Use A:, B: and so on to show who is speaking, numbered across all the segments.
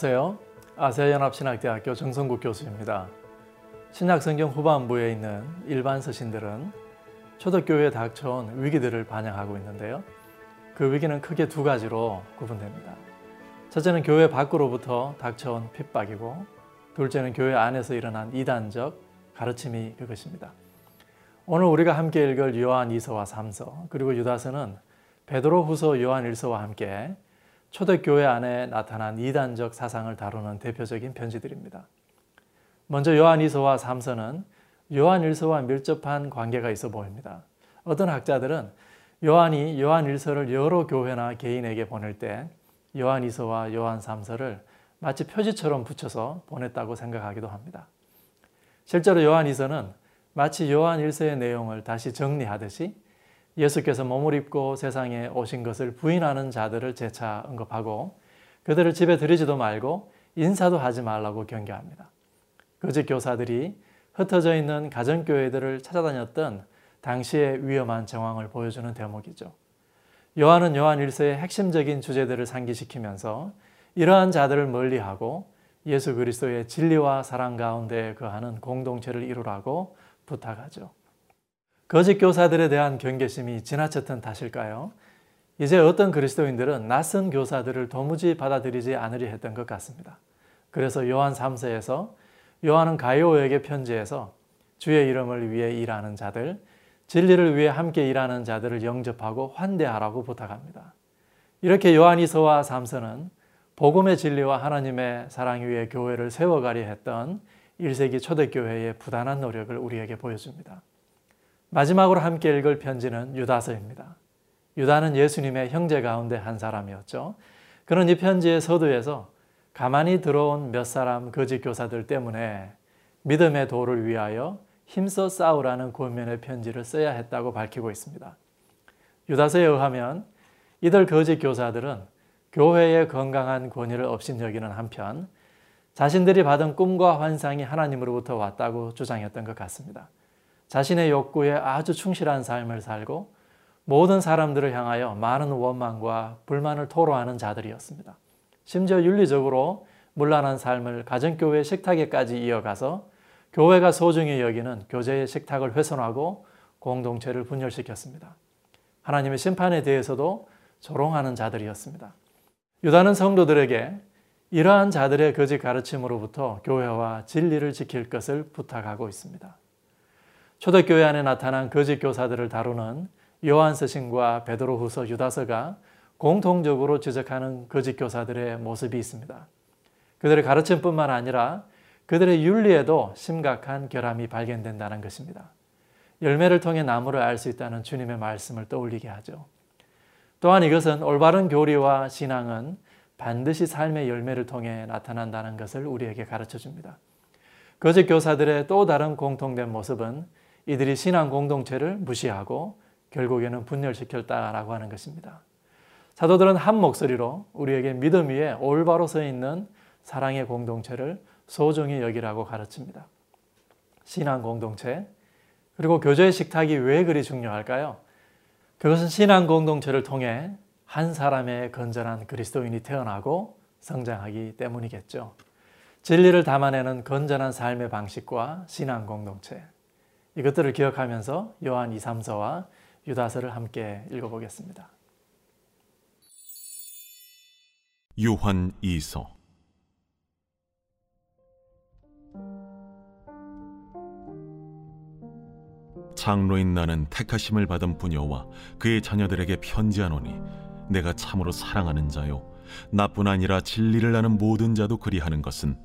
A: 안녕하세요. 아세아연합신학대학교 정성국 교수입니다. 신약성경 후반부에 있는 일반 서신들은 초대교회에 닥쳐온 위기들을 반영하고 있는데요. 그 위기는 크게 두 가지로 구분됩니다. 첫째는 교회 밖으로부터 닥쳐온 핍박이고 둘째는 교회 안에서 일어난 이단적 가르침이 그것입니다. 오늘 우리가 함께 읽을 요한 2서와 3서 그리고 유다서는 베드로 후서 요한 1서와 함께 초대교회 안에 나타난 이단적 사상을 다루는 대표적인 편지들입니다. 먼저 요한 2서와 3서는 요한 1서와 밀접한 관계가 있어 보입니다. 어떤 학자들은 요한이 요한 1서를 여러 교회나 개인에게 보낼 때 요한 2서와 요한 3서를 마치 표지처럼 붙여서 보냈다고 생각하기도 합니다. 실제로 요한 2서는 마치 요한 1서의 내용을 다시 정리하듯이 예수께서 몸을 입고 세상에 오신 것을 부인하는 자들을 재차 언급하고 그들을 집에 들이지도 말고 인사도 하지 말라고 경계합니다. 거짓 교사들이 흩어져 있는 가정교회들을 찾아다녔던 당시의 위험한 정황을 보여주는 대목이죠. 요한은 요한 1서의 핵심적인 주제들을 상기시키면서 이러한 자들을 멀리하고 예수 그리스도의 진리와 사랑 가운데 거하는 공동체를 이루라고 부탁하죠. 거짓 교사들에 대한 경계심이 지나쳤던 탓일까요? 이제 어떤 그리스도인들은 낯선 교사들을 도무지 받아들이지 않으려 했던 것 같습니다. 그래서 요한 3서에서 요한은 가이오에게 편지해서 주의 이름을 위해 일하는 자들, 진리를 위해 함께 일하는 자들을 영접하고 환대하라고 부탁합니다. 이렇게 요한 2서와 3서는 복음의 진리와 하나님의 사랑 위에 교회를 세워가려 했던 1세기 초대교회의 부단한 노력을 우리에게 보여줍니다. 마지막으로 함께 읽을 편지는 유다서입니다. 유다는 예수님의 형제 가운데 한 사람이었죠. 그는 이 편지의 서두에서 가만히 들어온 몇 사람 거짓 교사들 때문에 믿음의 도를 위하여 힘써 싸우라는 권면의 편지를 써야 했다고 밝히고 있습니다. 유다서에 의하면 이들 거짓 교사들은 교회의 건강한 권위를 업신여기는 한편 자신들이 받은 꿈과 환상이 하나님으로부터 왔다고 주장했던 것 같습니다. 자신의 욕구에 아주 충실한 삶을 살고 모든 사람들을 향하여 많은 원망과 불만을 토로하는 자들이었습니다. 심지어 윤리적으로 문란한 삶을 가정교회 식탁에까지 이어가서 교회가 소중히 여기는 교제의 식탁을 훼손하고 공동체를 분열시켰습니다. 하나님의 심판에 대해서도 조롱하는 자들이었습니다. 유다는 성도들에게 이러한 자들의 거짓 가르침으로부터 교회와 진리를 지킬 것을 부탁하고 있습니다. 초대교회 안에 나타난 거짓 교사들을 다루는 요한서신과 베드로후서 유다서가 공통적으로 지적하는 거짓 교사들의 모습이 있습니다. 그들의 가르침뿐만 아니라 그들의 윤리에도 심각한 결함이 발견된다는 것입니다. 열매를 통해 나무를 알 수 있다는 주님의 말씀을 떠올리게 하죠. 또한 이것은 올바른 교리와 신앙은 반드시 삶의 열매를 통해 나타난다는 것을 우리에게 가르쳐 줍니다. 거짓 교사들의 또 다른 공통된 모습은 이들이 신앙 공동체를 무시하고 결국에는 분열시켰다라고 하는 것입니다. 사도들은 한 목소리로 우리에게 믿음 위에 올바로 서 있는 사랑의 공동체를 소중히 여기라고 가르칩니다. 신앙 공동체, 그리고 교제의 식탁이 왜 그리 중요할까요? 그것은 신앙 공동체를 통해 한 사람의 건전한 그리스도인이 태어나고 성장하기 때문이겠죠. 진리를 담아내는 건전한 삶의 방식과 신앙 공동체, 이것들을 기억하면서 요한 2, 3서와 유다서를 함께 읽어보겠습니다.
B: 요한 2서 장로인 나는 택하심을 받은 부녀와 그의 자녀들에게 편지하노니 내가 참으로 사랑하는 자요 나뿐 아니라 진리를 아는 모든 자도 그리하는 것은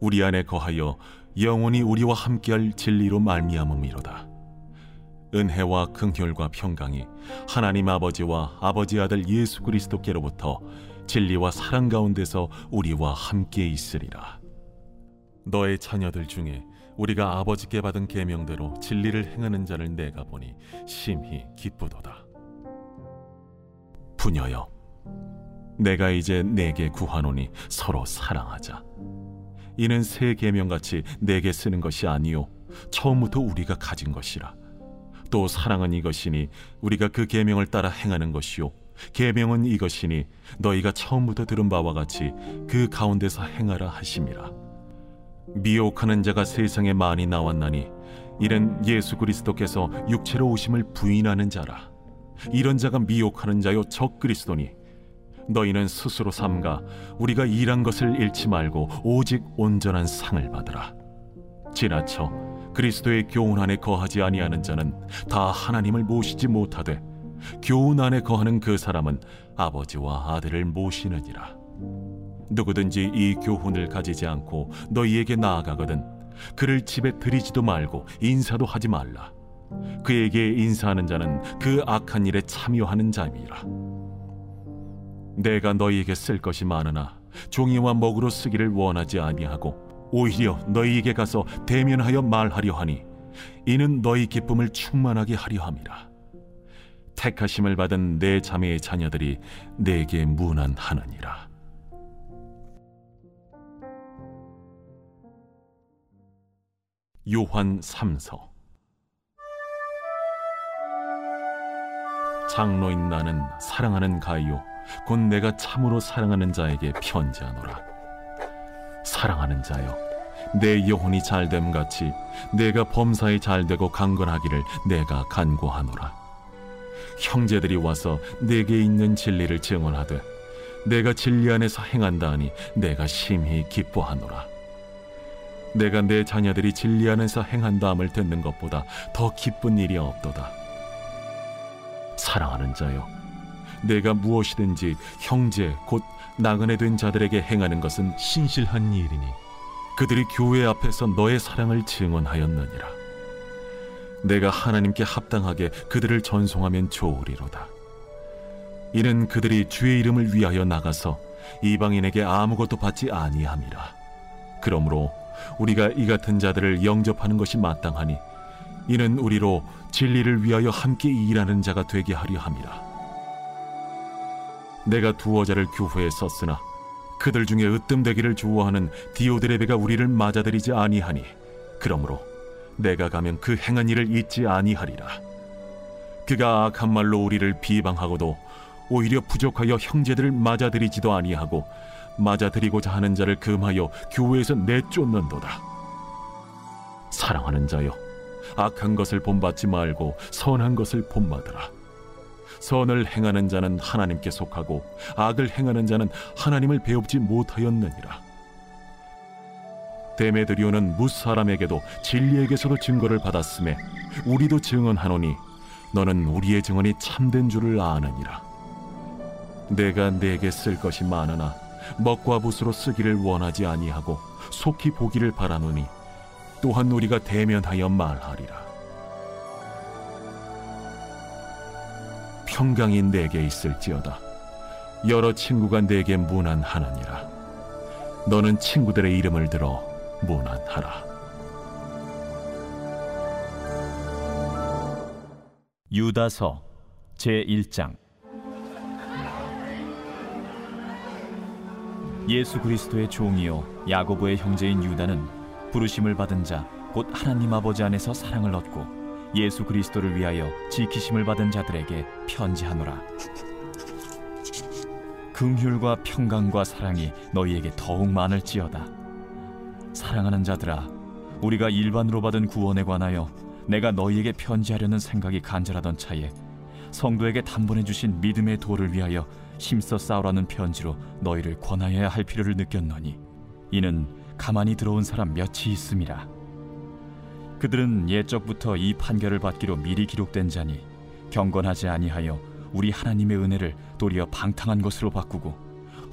B: 우리 안에 거하여 영원히 우리와 함께할 진리로 말미암음이로다. 은혜와 긍휼과 평강이 하나님 아버지와 아버지 아들 예수 그리스도께로부터 진리와 사랑 가운데서 우리와 함께 있으리라. 너의 자녀들 중에 우리가 아버지께 받은 계명대로 진리를 행하는 자를 내가 보니 심히 기쁘도다. 부녀여, 내가 이제 내게 구하노니 서로 사랑하자. 이는 새 계명같이 내게 쓰는 것이 아니요. 처음부터 우리가 가진 것이라. 또 사랑은 이것이니 우리가 그 계명을 따라 행하는 것이요. 계명은 이것이니 너희가 처음부터 들은 바와 같이 그 가운데서 행하라 하심이라. 미혹하는 자가 세상에 많이 나왔나니 이는 예수 그리스도께서 육체로 오심을 부인하는 자라. 이런 자가 미혹하는 자요 적 그리스도니 너희는 스스로 삼가 우리가 일한 것을 잃지 말고 오직 온전한 상을 받으라 지나쳐 그리스도의 교훈 안에 거하지 아니하는 자는 다 하나님을 모시지 못하되 교훈 안에 거하는 그 사람은 아버지와 아들을 모시느니라. 누구든지 이 교훈을 가지지 않고 너희에게 나아가거든 그를 집에 들이지도 말고 인사도 하지 말라. 그에게 인사하는 자는 그 악한 일에 참여하는 자임이라. 내가 너희에게 쓸 것이 많으나 종이와 먹으로 쓰기를 원하지 아니하고 오히려 너희에게 가서 대면하여 말하려 하니 이는 너희 기쁨을 충만하게 하려 함이라. 택하심을 받은 내 자매의 자녀들이 내게 무난하느니라. 요한 3서 장로인 나는 사랑하는 가이요. 곧 내가 참으로 사랑하는 자에게 편지하노라. 사랑하는 자여 내 영혼이 잘됨 같이 내가 범사에 잘되고 강건하기를 내가 간구하노라. 형제들이 와서 내게 있는 진리를 증언하되 내가 진리 안에서 행한다 하니 내가 심히 기뻐하노라. 내가 내 자녀들이 진리 안에서 행한다 함을 듣는 것보다 더 기쁜 일이 없도다 사랑하는 자여 내가 무엇이든지 형제 곧 나그네 된 자들에게 행하는 것은 신실한 일이니 그들이 교회 앞에서 너의 사랑을 증언하였느니라 내가 하나님께 합당하게 그들을 전송하면 좋으리로다. 이는 그들이 주의 이름을 위하여 나가서 이방인에게 아무것도 받지 아니함이라. 그러므로 우리가 이 같은 자들을 영접하는 것이 마땅하니 이는 우리로 진리를 위하여 함께 일하는 자가 되게 하려 함이라. 내가 두어 자를 교회에 썼으나 그들 중에 으뜸되기를 좋아하는 디오드레베가 우리를 맞아들이지 아니하니 그러므로 내가 가면 그 행한 일을 잊지 아니하리라. 그가 악한 말로 우리를 비방하고도 오히려 부족하여 형제들을 맞아들이지도 아니하고 맞아들이고자 하는 자를 금하여 교회에서 내쫓는도다. 사랑하는 자여, 악한 것을 본받지 말고 선한 것을 본받으라. 선을 행하는 자는 하나님께 속하고 악을 행하는 자는 하나님을 배웁지 못하였느니라. 데메드리오는 무 사람에게도 진리에게서도 증거를 받았음에 우리도 증언하노니 너는 우리의 증언이 참된 줄을 아느니라 내가 내게 쓸 것이 많으나 먹과 붓으로 쓰기를 원하지 아니하고 속히 보기를 바라노니 또한 우리가 대면하여 말하리라. 평강이 내게 있을지어다. 여러 친구가 내게 무난하느니라. 너는 친구들의 이름을 들어 무난하라.
C: 유다서 제1장. 예수 그리스도의 종이요 야고보의 형제인 유다는 부르심을 받은 자 곧 하나님 아버지 안에서 사랑을 얻고 예수 그리스도를 위하여 지키심을 받은 자들에게 편지하노라. 긍휼과 평강과 사랑이 너희에게 더욱 많을지어다. 사랑하는 자들아 우리가 일반으로 받은 구원에 관하여 내가 너희에게 편지하려는 생각이 간절하던 차에 성도에게 단번에 주신 믿음의 도를 위하여 힘써 싸우라는 편지로 너희를 권하여야 할 필요를 느꼈노니 이는 가만히 들어온 사람 몇이 있음이라. 그들은 옛적부터 이 판결을 받기로 미리 기록된 자니 경건하지 아니하여 우리 하나님의 은혜를 도리어 방탕한 것으로 바꾸고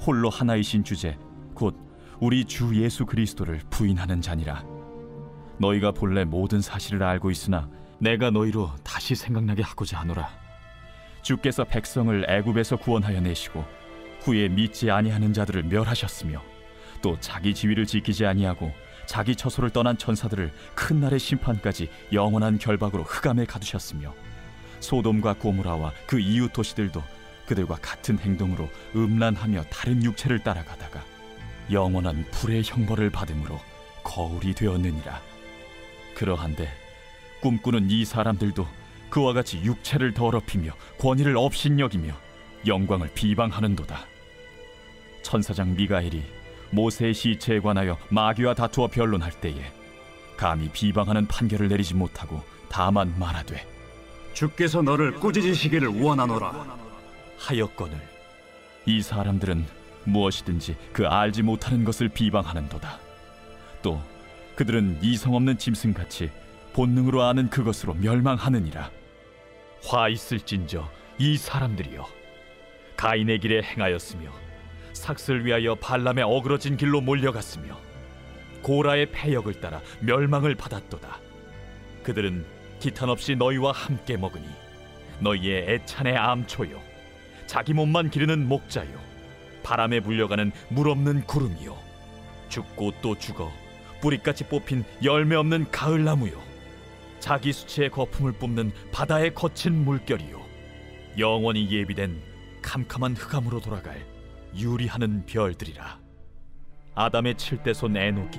C: 홀로 하나이신 주제 곧 우리 주 예수 그리스도를 부인하는 자니라. 너희가 본래 모든 사실을 알고 있으나 내가 너희로 다시 생각나게 하고자 하노라. 주께서 백성을 애굽에서 구원하여 내시고 후에 믿지 아니하는 자들을 멸하셨으며 또 자기 지위를 지키지 아니하고 자기 처소를 떠난 천사들을 큰 날의 심판까지 영원한 결박으로 흑암에 가두셨으며 소돔과 고무라와 그 이웃 도시들도 그들과 같은 행동으로 음란하며 다른 육체를 따라가다가 영원한 불의 형벌을 받음으로 거울이 되었느니라. 그러한데 꿈꾸는 이 사람들도 그와 같이 육체를 더럽히며 권위를 업신여기며 영광을 비방하는도다. 천사장 미가엘이 모세의 시체에 관하여 마귀와 다투어 변론할 때에 감히 비방하는 판결을 내리지 못하고 다만 말하되
D: 주께서 너를 꾸짖으시기를 원하노라.
C: 하였거늘 이 사람들은 무엇이든지 그 알지 못하는 것을 비방하는도다. 또 그들은 이성 없는 짐승같이 본능으로 아는 그것으로 멸망하느니라. 화 있을진저 이 사람들이여 가인의 길에 행하였으며 삭슬 위하여 발람의 어그러진 길로 몰려갔으며 고라의 패역을 따라 멸망을 받았도다. 그들은 기탄 없이 너희와 함께 먹으니 너희의 애찬의 암초요 자기 몸만 기르는 목자요 바람에 불려가는 물 없는 구름이요 죽고 또 죽어 뿌리까지 뽑힌 열매 없는 가을나무요 자기 수치의 거품을 뿜는 바다의 거친 물결이요 영원히 예비된 캄캄한 흑암으로 돌아갈 유리하는 별들이라. 아담의 칠대손 에녹이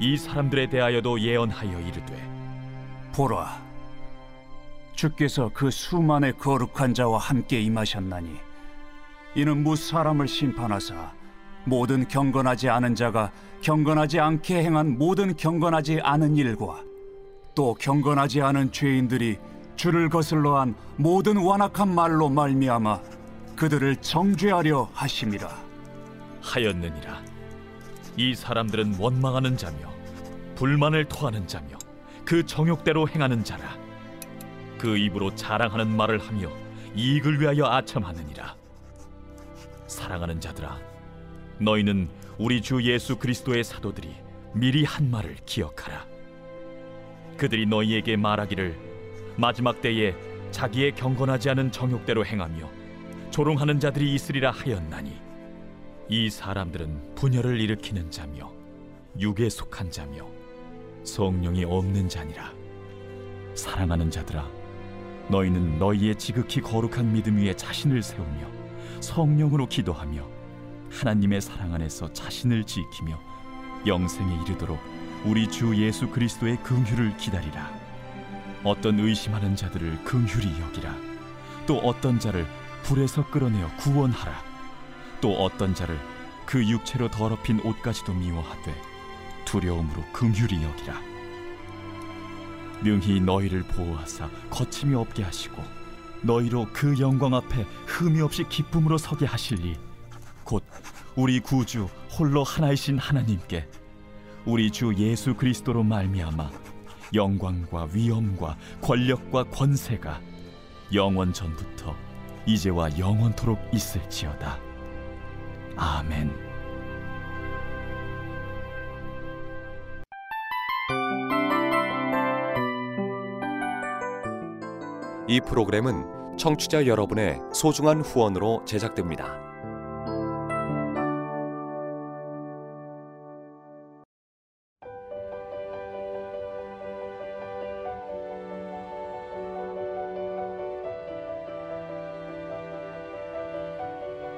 C: 이 사람들에 대하여도 예언하여 이르되
D: 보라, 주께서 그 수만의 거룩한 자와 함께 임하셨나니 이는 무 사람을 심판하사 모든 경건하지 않은 자가 경건하지 않게 행한 모든 경건하지 않은 일과 또 경건하지 않은 죄인들이 주를 거슬러 한 모든 완악한 말로 말미암아 그들을 정죄하려 하심이라.
C: 하였느니라. 이 사람들은 원망하는 자며 불만을 토하는 자며 그 정욕대로 행하는 자라. 그 입으로 자랑하는 말을 하며 이익을 위하여 아첨하느니라. 사랑하는 자들아 너희는 우리 주 예수 그리스도의 사도들이 미리 한 말을 기억하라. 그들이 너희에게 말하기를 마지막 때에 자기의 경건하지 않은 정욕대로 행하며 조롱하는 자들이 있으리라 하였나니 이 사람들은 분열을 일으키는 자며 육에 속한 자며 성령이 없는 자니라. 사랑하는 자들아 너희는 너희의 지극히 거룩한 믿음 위에 자신을 세우며 성령으로 기도하며 하나님의 사랑 안에서 자신을 지키며 영생에 이르도록 우리 주 예수 그리스도의 긍휼을 기다리라. 어떤 의심하는 자들을 긍휼히 여기라. 또 어떤 자를 불에서 끌어내어 구원하라. 또 어떤 자를 그 육체로 더럽힌 옷까지도 미워하되 두려움으로 긍휼히 여기라. 능히 너희를 보호하사 거침이 없게 하시고 너희로 그 영광 앞에 흠이 없이 기쁨으로 서게 하실리. 곧 우리 구주 홀로 하나이신 하나님께 우리 주 예수 그리스도로 말미암아 영광과 위엄과 권력과 권세가 영원 전부터 이제와 영원토록 있을지어다 아멘.
E: 이 프로그램은 청취자 여러분의 소중한 후원으로 제작됩니다.